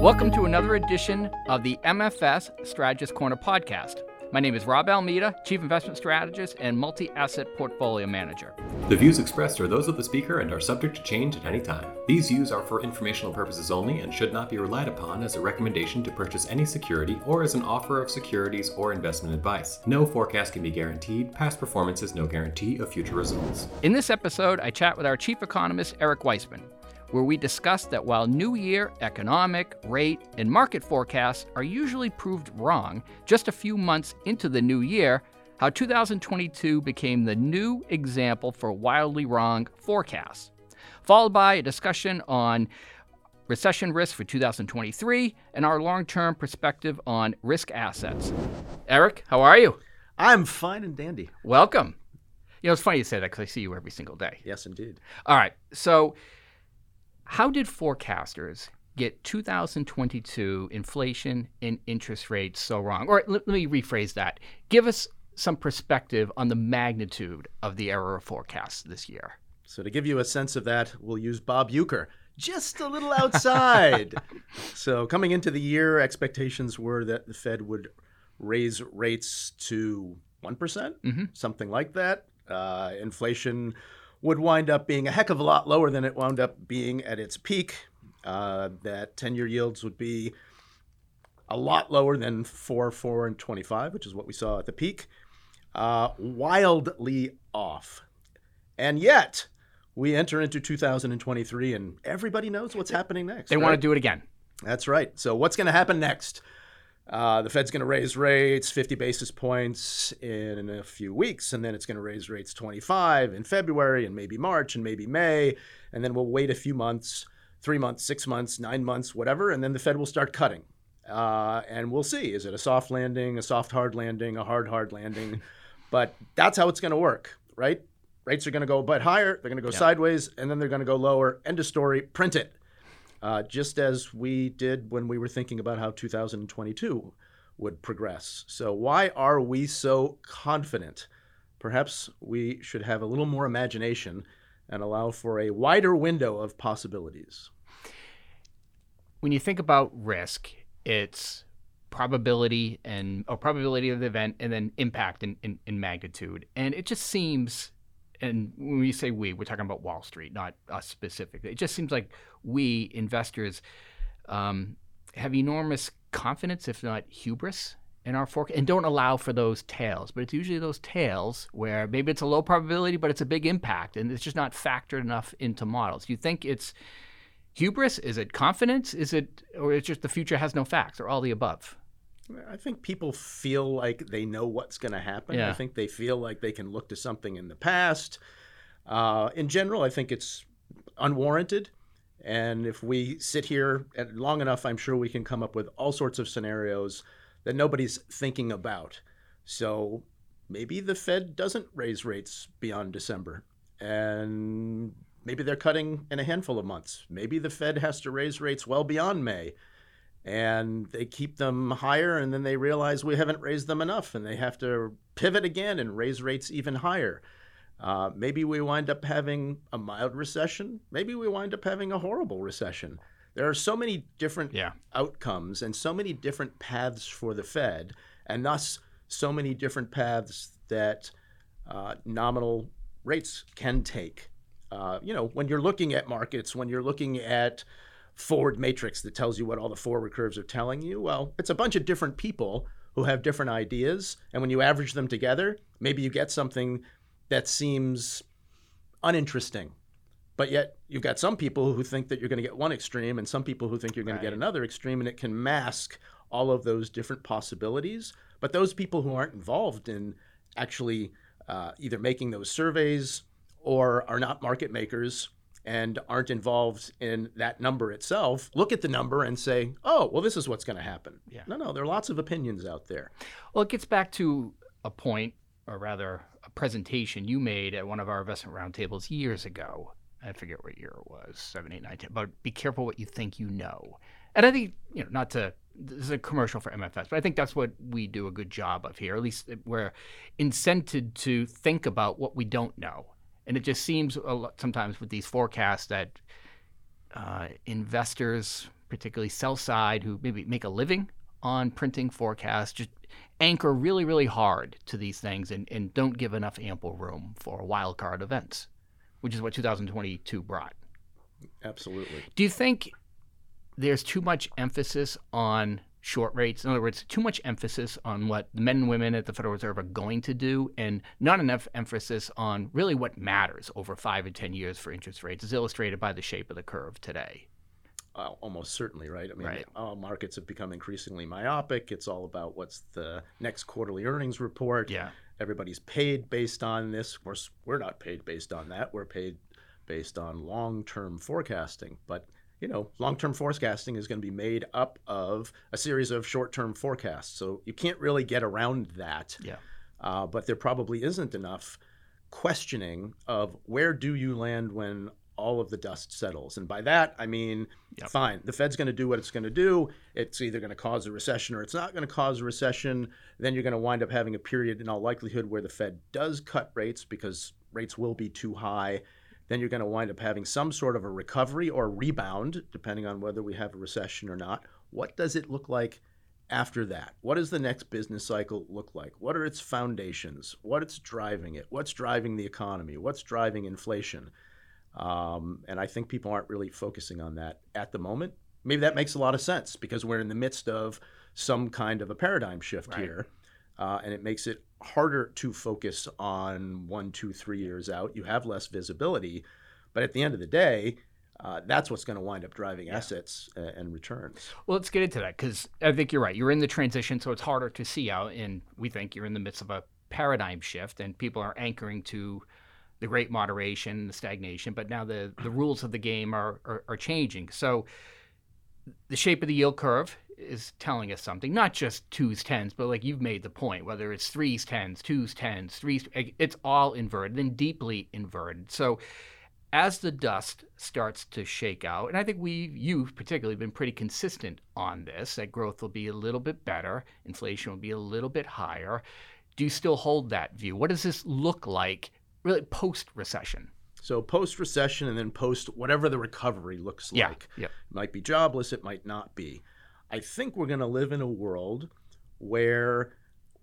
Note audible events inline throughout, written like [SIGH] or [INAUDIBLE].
Welcome to another edition of the MFS Strategist Corner podcast. My name is Rob Almeida, Chief Investment Strategist and Multi Asset Portfolio Manager. The views expressed are those of the speaker and are subject to change at any time. These views are for informational purposes only and should not be relied upon as a recommendation to purchase any security or as an offer of securities or investment advice. No forecast can be guaranteed. Past performance is no guarantee of future results. In this episode, I chat with our Chief Economist, Erik Weisman where we discussed that while New Year economic, rate, and market forecasts are usually proved wrong just a few months into the new year, how 2022 became the new example for wildly wrong forecasts. Followed by a discussion on recession risk for 2023 and our long term perspective on risk assets. Erik, how are you? I'm fine and dandy. Welcome. You know, it's funny you say that because I see you every single day. Yes, indeed. All right. So, how did forecasters get 2022 inflation and interest rates so wrong? Or let, let me rephrase that. Give us some perspective on the magnitude of the error of forecasts this year. So, to give you a sense of that, we'll use Bob Uecker, just a little outside. [LAUGHS] so, coming into the year, expectations were that the Fed would raise rates to one mm-hmm. something like that. Uh, inflation would wind up being a heck of a lot lower than it wound up being at its peak. Uh, that 10 year yields would be a lot lower than 4, 4, and 25, which is what we saw at the peak. Uh, wildly off. And yet, we enter into 2023 and everybody knows what's happening next. They right? want to do it again. That's right. So, what's going to happen next? Uh, the Fed's going to raise rates 50 basis points in a few weeks, and then it's going to raise rates 25 in February and maybe March and maybe May. And then we'll wait a few months three months, six months, nine months, whatever. And then the Fed will start cutting. Uh, and we'll see is it a soft landing, a soft hard landing, a hard hard landing? [LAUGHS] but that's how it's going to work, right? Rates are going to go a bit higher, they're going to go yeah. sideways, and then they're going to go lower. End of story, print it uh, just as we did when we were thinking about how 2022 would progress. So, why are we so confident? Perhaps we should have a little more imagination and allow for a wider window of possibilities. When you think about risk, it's probability and or probability of the event and then impact in, in, in magnitude. And it just seems and when we say we, we're talking about Wall Street, not us specifically. It just seems like we investors um, have enormous confidence, if not hubris, in our forecast, and don't allow for those tails. But it's usually those tails where maybe it's a low probability, but it's a big impact, and it's just not factored enough into models. You think it's hubris? Is it confidence? Is it, or it's just the future has no facts, or all the above? I think people feel like they know what's going to happen. Yeah. I think they feel like they can look to something in the past. Uh, in general, I think it's unwarranted. And if we sit here long enough, I'm sure we can come up with all sorts of scenarios that nobody's thinking about. So maybe the Fed doesn't raise rates beyond December. And maybe they're cutting in a handful of months. Maybe the Fed has to raise rates well beyond May and they keep them higher and then they realize we haven't raised them enough and they have to pivot again and raise rates even higher. Uh, maybe we wind up having a mild recession. Maybe we wind up having a horrible recession. There are so many different yeah. outcomes and so many different paths for the fed and thus so many different paths that uh, nominal rates can take. Uh, you know when you're looking at markets when you're looking at forward matrix that tells you what all the forward curves are telling you? Well, it's a bunch of different people who have different ideas. And when you average them together, maybe you get something that seems uninteresting. But yet, you've got some people who think that you're going to get one extreme, and some people who think you're going right. to get another extreme, and it can mask all of those different possibilities. But those people who aren't involved in actually uh, either making those surveys or are not market makers and aren't involved in that number itself look at the number and say, oh, well, this is what's going to happen. Yeah. No, no, there are lots of opinions out there. Well, it gets back to a point, or rather, a presentation you made at one of our investment roundtables years ago. I forget what year it was, seven, eight, nine, ten. But be careful what you think you know. And I think, you know, not to, this is a commercial for MFS, but I think that's what we do a good job of here. At least eh, we're incented to think about what we don't know and it just seems lot, sometimes with these forecasts that uh, investors particularly sell side, who maybe make a living on printing forecasts, just anchor really, really hard to these things and, and don't give enough ample room for wild card events, which is what 2022 brought. Absolutely. Do you think there's too much emphasis on short rates? In other words, too much emphasis on what the men and women at the Federal Reserve are going to do, and not enough emphasis on really what matters over five and 10 years for interest rates, as illustrated by the shape of the curve today. Uh, almost certainly, right? I mean, Right. all markets have become increasingly myopic. It's all about what's the next quarterly earnings report. Yeah. Everybody's paid based on this. Of course, we're not paid based on that. We're paid based on long-term forecasting. But you know, long-term forecasting is going to be made up of a series of short-term forecasts. So you can't really get around that. Yeah. Uh, but there probably isn't enough questioning of where do you land when all of the dust settles. And by that, I mean, Yep. fine, the Fed's going to do what it's going to do. It's either going to cause a recession or it's not going to cause a recession. Then you're going to wind up having a period, in all likelihood, where the Fed does cut rates because rates will be too high. Then you're going to wind up having some sort of a recovery or rebound, depending on whether we have a recession or not. What does it look like after that? What does the next business cycle look like? What are its foundations? What's driving it? What's driving the economy? What's driving inflation? Um, and I think people aren't really focusing on that at the moment. Maybe that makes a lot of sense because we're in the midst of some kind of a paradigm shift Right. here. Uh, and it makes it harder to focus on one, two, three years out. You have less visibility. But at the end of the day, uh, that's what's going to wind up driving assets uh, and returns. Well, let's get into that because I think you're right. You're in the transition, so it's harder to see out. And we think you're in the midst of a paradigm shift, and people are anchoring to the great moderation, the stagnation. But now the, the rules of the game are, are, are changing. So the shape of the yield curve is telling us something, not just twos, tens, but like you've made the point, whether it's threes, tens, twos, tens, threes, it's all inverted and deeply inverted. So as the dust starts to shake out, and I think we, you've particularly, been pretty consistent on this, that growth will be a little bit better, inflation will be a little bit higher. Do you still hold that view? What does this look like, really, post recession? So post recession and then post whatever the recovery looks Yeah, like. yeah. It might be jobless, it might not be. I think we're going to live in a world where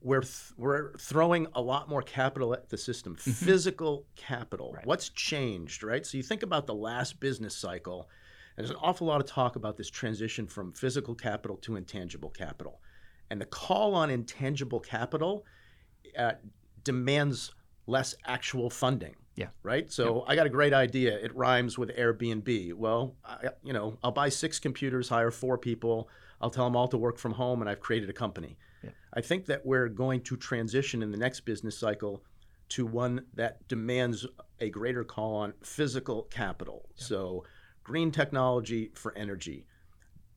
we're th- we're throwing a lot more capital at the system, physical capital. Mm-hmm. Right. What's changed, right? So you think about the last business cycle. and There's an awful lot of talk about this transition from physical capital to intangible capital, and the call on intangible capital uh, demands less actual funding Yeah. right? So I got a great idea. It rhymes with Airbnb. Well, I, you know, I'll buy six computers, hire four people. I'll tell them all to work from home, and I've created a company. Yeah. I think that we're going to transition in the next business cycle to one that demands a greater call on physical capital. So green technology for energy,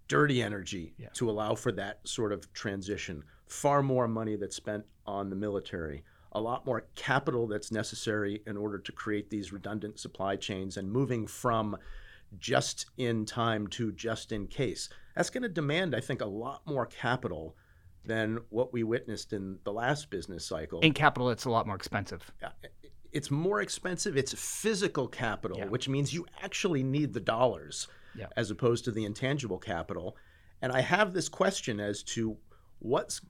dirty energy Yeah. to allow for that sort of transition. Far more money that's spent on the military, a lot more capital that's necessary in order to create these redundant supply chains and moving from just in time to just in case. That's going to demand, I think, a lot more capital than what we witnessed in the last business cycle In capital, it's a lot more expensive. it's more expensive. It's physical capital, Yeah. which means you actually need the dollars Yeah. as opposed to the intangible capital. And I have this question as to what's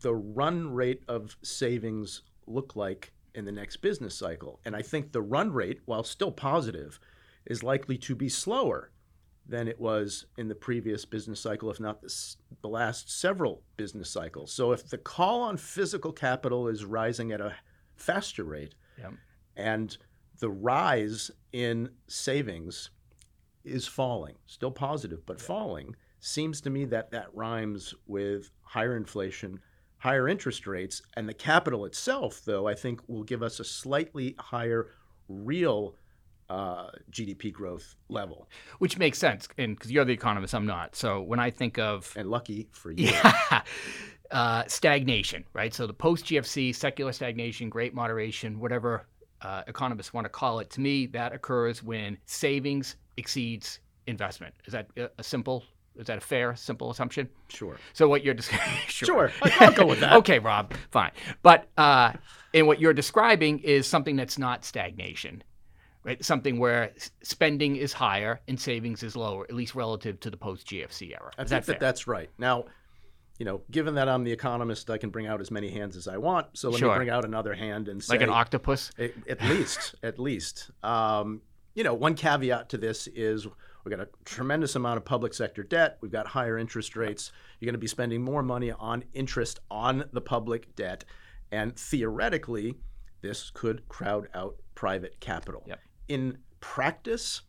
the run rate of savings look like in the next business cycle. And I think the run rate, while still positive, is likely to be slower than it was in the previous business cycle, if not this, the last several business cycles. So if the call on physical capital is rising at a faster rate, Yep. and the rise in savings is falling, still positive, but falling. Seems to me that that rhymes with higher inflation, higher interest rates, and the capital itself, though, I think will give us a slightly higher real uh, GDP growth level. Which makes sense, and because you're the economist, I'm not. So when I think of And lucky for you. yeah, [LAUGHS] uh, stagnation, right? So the post GFC, secular stagnation, great moderation, whatever uh, economists want to call it. To me, that occurs when savings exceeds investment. Is that a- a simple? Is that a fair, simple assumption? Sure. So what you're describing? [LAUGHS] Sure. I'll go with that. [LAUGHS] okay, Rob, fine. But uh, and what you're describing is something that's not stagnation, right? Something where spending is higher and savings is lower, at least relative to the post GFC era. Is I think that, that that's right. Now, you know, given that I'm the economist, I can bring out as many hands as I want. So let sure. me bring out another hand and say, like an octopus. At, at least, at least. Um, you know, one caveat to this is we've got a tremendous amount of public sector debt. We've got higher interest rates. You're going to be spending more money on interest on the public debt, and theoretically, this could crowd out private capital. Yep. In practice,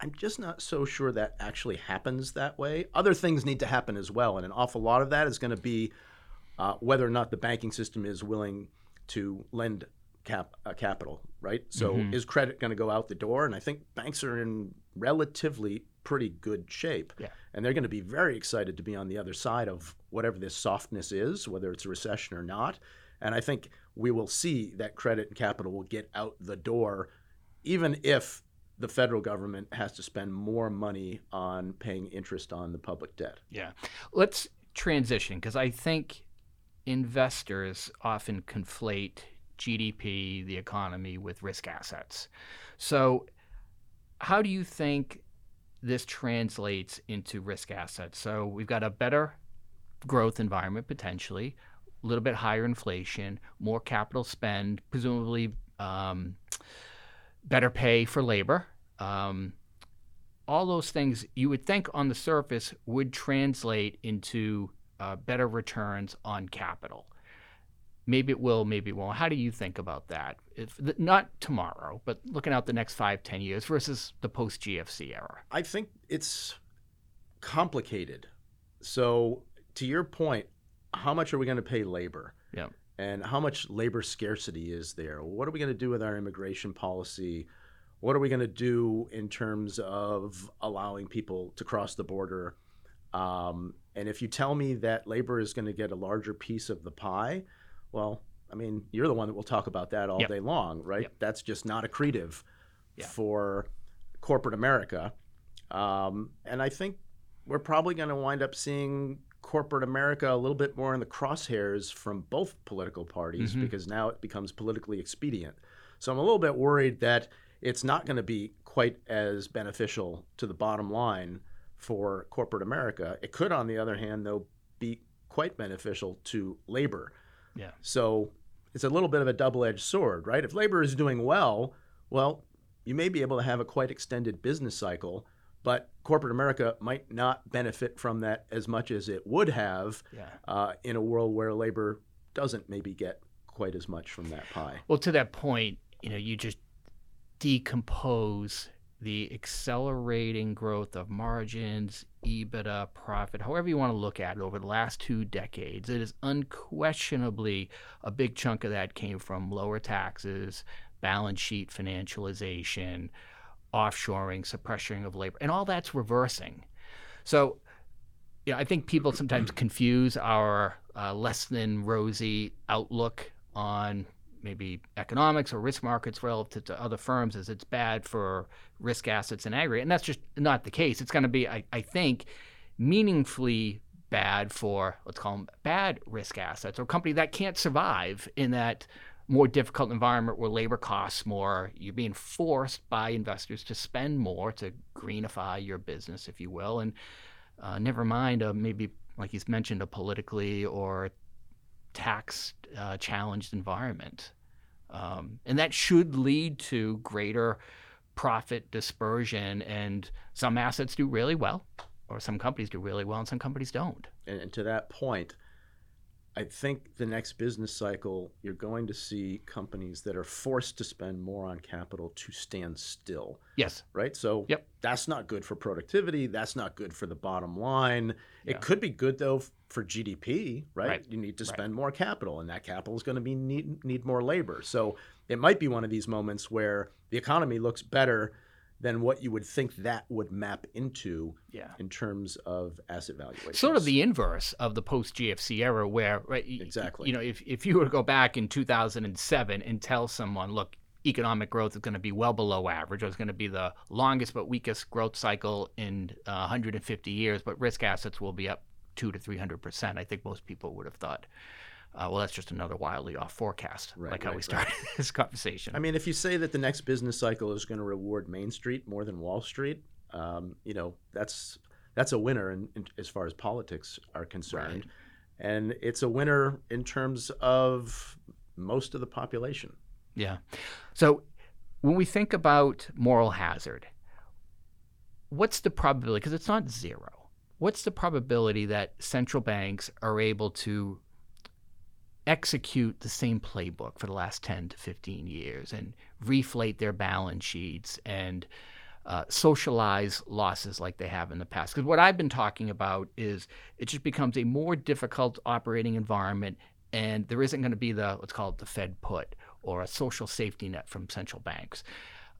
I'm just not so sure that actually happens that way. Other things need to happen as well, and an awful lot of that is going to be uh, whether or not the banking system is willing to lend cap, uh, capital, right? So mm-hmm. is credit going to go out the door? And I think banks are in relatively pretty good shape. Yeah. And they're going to be very excited to be on the other side of whatever this softness is, whether it's a recession or not. And I think we will see that credit and capital will get out the door, even if the federal government has to spend more money on paying interest on the public debt. Yeah. Let's transition because I think investors often conflate GDP, the economy, with risk assets. So, how do you think this translates into risk assets? So, we've got a better growth environment potentially, a little bit higher inflation, more capital spend, presumably um, better pay for labor. Um, all those things you would think on the surface would translate into uh, better returns on capital. Maybe it will, maybe it won't. How do you think about that? If, not tomorrow, but looking out the next five, ten years versus the post GFC era. I think it's complicated. So, to your point, how much are we going to pay labor? Yeah. And how much labor scarcity is there? What are we going to do with our immigration policy? What are we going to do in terms of allowing people to cross the border? Um, and if you tell me that labor is going to get a larger piece of the pie, well, I mean, you're the one that will talk about that all yep. day long, right? Yep. That's just not accretive yeah. for corporate America. Um, and I think we're probably going to wind up seeing corporate America a little bit more in the crosshairs from both political parties mm-hmm. because now it becomes politically expedient. So I'm a little bit worried that it's not going to be quite as beneficial to the bottom line for corporate America. It could, on the other hand, though, be quite beneficial to labor yeah. So it's a little bit of a double edged sword, right? If labor is doing well, well, you may be able to have a quite extended business cycle, but corporate America might not benefit from that as much as it would have yeah. uh, in a world where labor doesn't maybe get quite as much from that pie. Well, to that point, you know, you just decompose the accelerating growth of margins, EBITDA, profit, however you want to look at it, over the last two decades, it is unquestionably a big chunk of that came from lower taxes, balance sheet financialization, offshoring, suppression of labor, and all that's reversing. So, yeah, I think people sometimes confuse our uh, less than rosy outlook on maybe economics or risk markets relative to other firms as it's bad for risk assets in aggregate. And that's just not the case. It's going to be, I, I think, meaningfully bad for, let's call them bad risk assets or a company that can't survive in that more difficult environment where labor costs more. You're being forced by investors to spend more to greenify your business, if you will. And uh, never mind, uh, maybe, like he's mentioned, a politically or tax uh, challenged environment. Um, and that should lead to greater profit dispersion. And some assets do really well, or some companies do really well, and some companies don't. And, and to that point, I think the next business cycle, you're going to see companies that are forced to spend more on capital to stand still. Yes. Right? So yep. that's not good for productivity. That's not good for the bottom line. Yeah. It could be good, though, for GDP, right? right. You need to spend right. more capital, and that capital is going to be need, need more labor. So it might be one of these moments where the economy looks better than what you would think that would map into yeah. in terms of asset valuation. Sort of the inverse of the post GFC era, where right, exactly. You know, if if you were to go back in 2007 and tell someone, look, economic growth is going to be well below average, or it's going to be the longest but weakest growth cycle in uh, 150 years, but risk assets will be up two to 300 percent. I think most people would have thought uh, well, that's just another wildly off forecast, Right, like how we started [LAUGHS] this conversation. I mean, if you say that the next business cycle is going to reward Main Street more than Wall Street, um, you know that's that's a winner in, in, as far as politics are concerned, and it's a winner in terms of most of the population. Yeah. So when we think about moral hazard, what's the probability? Because it's not zero. What's the probability that central banks are able to execute the same playbook for the last 10 to 15 years and reflate their balance sheets and uh, socialize losses like they have in the past? Because what I've been talking about is it just becomes a more difficult operating environment and there isn't going to be the let's call it the Fed put or a social safety net from central banks.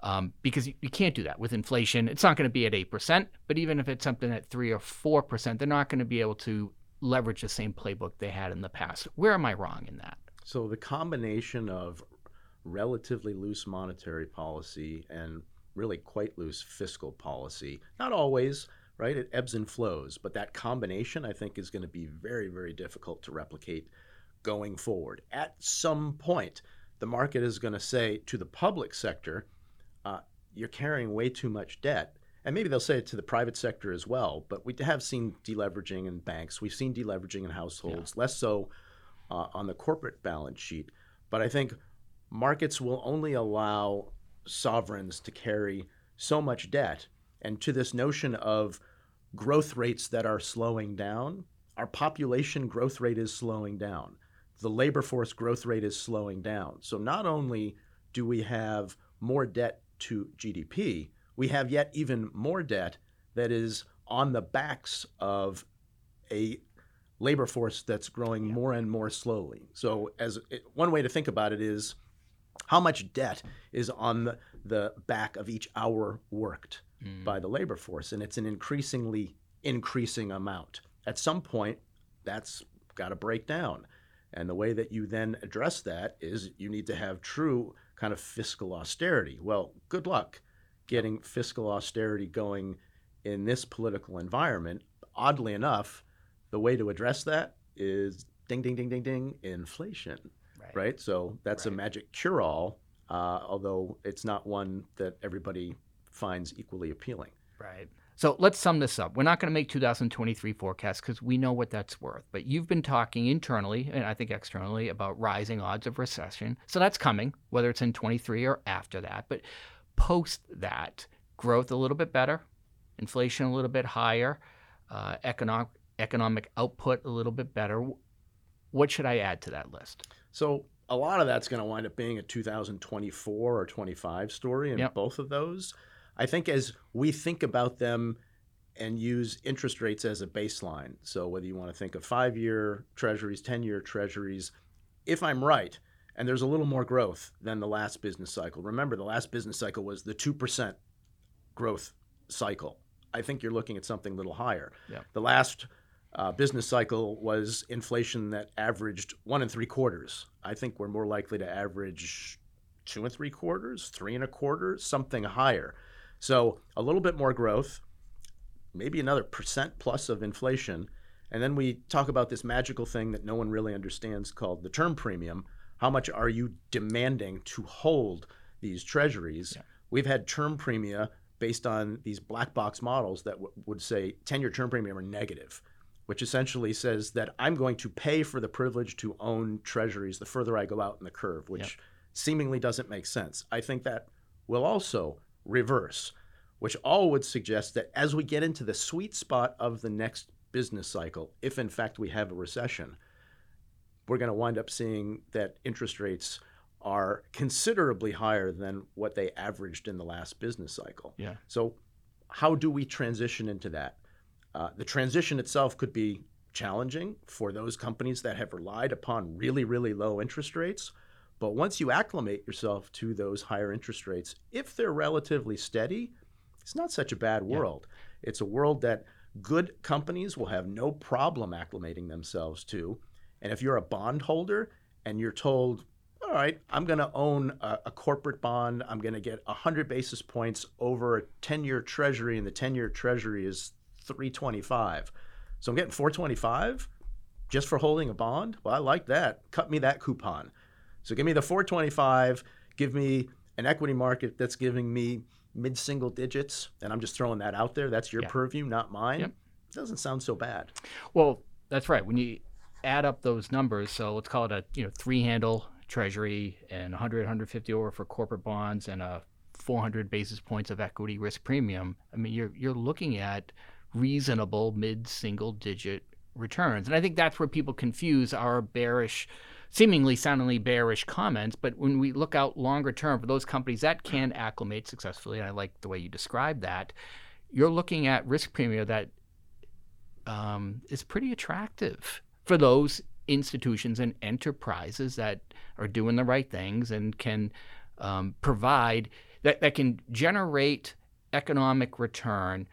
Um, because you, you, can't do that with inflation. It's not going to be at eight percent, but even if it's something at three or four percent, they're not going to be able to leverage the same playbook they had in the past. Where am I wrong in that? So the combination of relatively loose monetary policy and really quite loose fiscal policy, not always, right? It ebbs and flows, but that combination I think is going to be very, very difficult to replicate going forward. At some point, the market is going to say to the public sector, uh, you're carrying way too much debt. And maybe they'll say it to the private sector as well, but we have seen deleveraging in banks. We've seen deleveraging in households, yeah. less so uh, on the corporate balance sheet. But I think markets will only allow sovereigns to carry so much debt. And to this notion of growth rates that are slowing down, our population growth rate is slowing down the labor force growth rate is slowing down. So not only do we have more debt to GDP, we have yet even more debt that is on the backs of a labor force that's growing more and more slowly. So as it, one way to think about it is how much debt is on the, the back of each hour worked mm. by the labor force and it's an increasingly increasing amount. At some point that's got to break down. And the way that you then address that is you need to have true kind of fiscal austerity. Well, good luck getting fiscal austerity going in this political environment. Oddly enough, the way to address that is ding, ding, ding, ding, ding, inflation. Right. right? So that's right. a magic cure all, uh, although it's not one that everybody finds equally appealing. Right. So let's sum this up. We're not going to make 2023 forecasts because we know what that's worth. But you've been talking internally and I think externally about rising odds of recession. So that's coming, whether it's in 23 or after that. But post that, growth a little bit better, inflation a little bit higher, uh, economic economic output a little bit better. What should I add to that list? So a lot of that's going to wind up being a 2024 or 25 story, and yep. both of those. I think as we think about them and use interest rates as a baseline, so whether you want to think of five year treasuries, 10 year treasuries, if I'm right, and there's a little more growth than the last business cycle. Remember, the last business cycle was the 2% growth cycle. I think you're looking at something a little higher. Yeah. The last uh, business cycle was inflation that averaged one and three quarters. I think we're more likely to average two and three quarters, three and a quarter, something higher. So a little bit more growth, maybe another percent plus of inflation. And then we talk about this magical thing that no one really understands called the term premium. How much are you demanding to hold these treasuries? Yeah. We've had term premia based on these black box models that w- would say 10 year term premium are negative, which essentially says that I'm going to pay for the privilege to own treasuries the further I go out in the curve, which seemingly doesn't make sense. I think that will also reverse, which all would suggest that as we get into the sweet spot of the next business cycle, if in fact we have a recession, we're going to wind up seeing that interest rates are considerably higher than what they averaged in the last business cycle. Yeah. So, how do we transition into that? Uh, the transition itself could be challenging for those companies that have relied upon really, really low interest rates but once you acclimate yourself to those higher interest rates, if they're relatively steady, it's not such a bad world. Yeah. It's a world that good companies will have no problem acclimating themselves to. And if you're a bondholder and you're told, all right, I'm going to own a, a, corporate bond, I'm going to get 100 basis points over a 10 year treasury, and the 10 year treasury is 325. So I'm getting 425. just for holding a bond? Well, I like that. Cut me that coupon. So give me the 425, give me an equity market that's giving me mid single digits, and I'm just throwing that out there. That's your yeah. purview, not mine. Yep. Doesn't sound so bad. Well, that's right. When you add up those numbers, so let's call it a you know three handle treasury and 100 150 over for corporate bonds and a 400 basis points of equity risk premium. I mean, you're you're looking at reasonable mid single digit returns. And I think that's where people confuse our bearish, seemingly soundingly bearish comments. But when we look out longer term for those companies that can acclimate successfully, and I like the way you describe that, you're looking at risk premium that um, is pretty attractive for those institutions and enterprises that are doing the right things and can um, provide that, that can generate economic return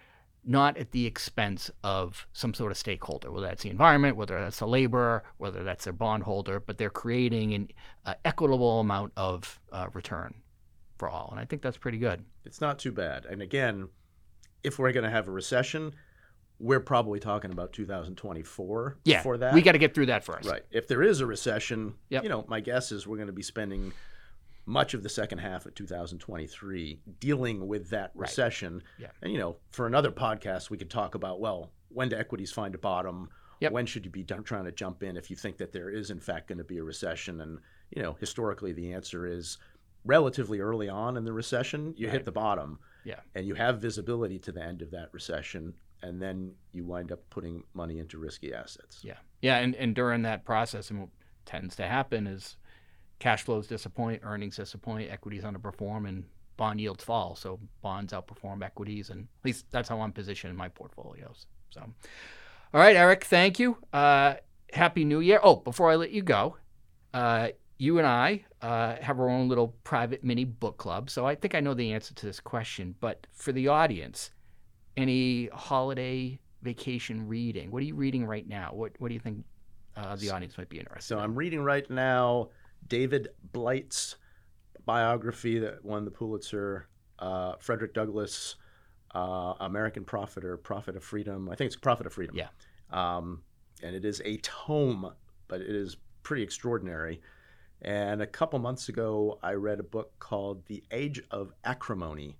not at the expense of some sort of stakeholder, whether that's the environment, whether that's the laborer, whether that's their bondholder, but they're creating an uh, equitable amount of uh, return for all. And I think that's pretty good. It's not too bad. And again, if we're going to have a recession, we're probably talking about 2024 yeah, for that. We got to get through that first. Right. If there is a recession, yep. you know, my guess is we're going to be spending – much of the second half of 2023 dealing with that recession. Right. Yeah. And, you know, for another podcast, we could talk about, well, when do equities find a bottom? Yep. When should you be trying to jump in if you think that there is, in fact, going to be a recession? And, you know, historically, the answer is relatively early on in the recession, you right. hit the bottom. Yeah. And you have visibility to the end of that recession. And then you wind up putting money into risky assets. Yeah. Yeah. And, and during that process, and what tends to happen is cash flows disappoint, earnings disappoint, equities underperform, and bond yields fall. So bonds outperform equities, and at least that's how I'm positioned in my portfolios. So, all right, Erik, thank you. Uh, Happy New Year. Oh, before I let you go, uh, you and I uh, have our own little private mini book club. So I think I know the answer to this question. But for the audience, any holiday vacation reading? What are you reading right now? What What do you think uh, the audience might be interested? So in? I'm reading right now David Blight's biography that won the Pulitzer, uh, Frederick Douglass, uh, American Prophet or Prophet of Freedom. I think it's Prophet of Freedom. Yeah. Um, and it is a tome, but it is pretty extraordinary. And a couple months ago, I read a book called The Age of Acrimony,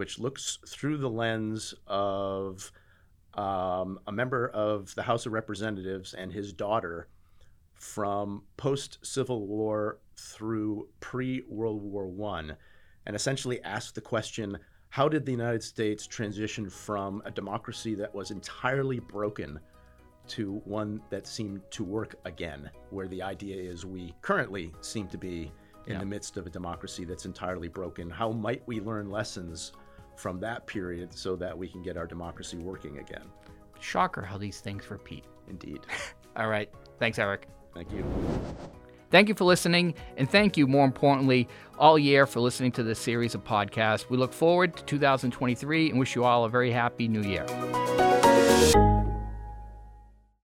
which looks through the lens of um, a member of the House of Representatives and his daughter from post Civil War through pre World War One, and essentially asked the question how did the United States transition from a democracy that was entirely broken to one that seemed to work again, where the idea is we currently seem to be in yeah. the midst of a democracy that's entirely broken. How might we learn lessons from that period so that we can get our democracy working again? Shocker how these things repeat. Indeed. [LAUGHS] All right. Thanks, Erik. Thank you. Thank you for listening, and thank you, more importantly, all year for listening to this series of podcasts. We look forward to 2023 and wish you all a very happy new year.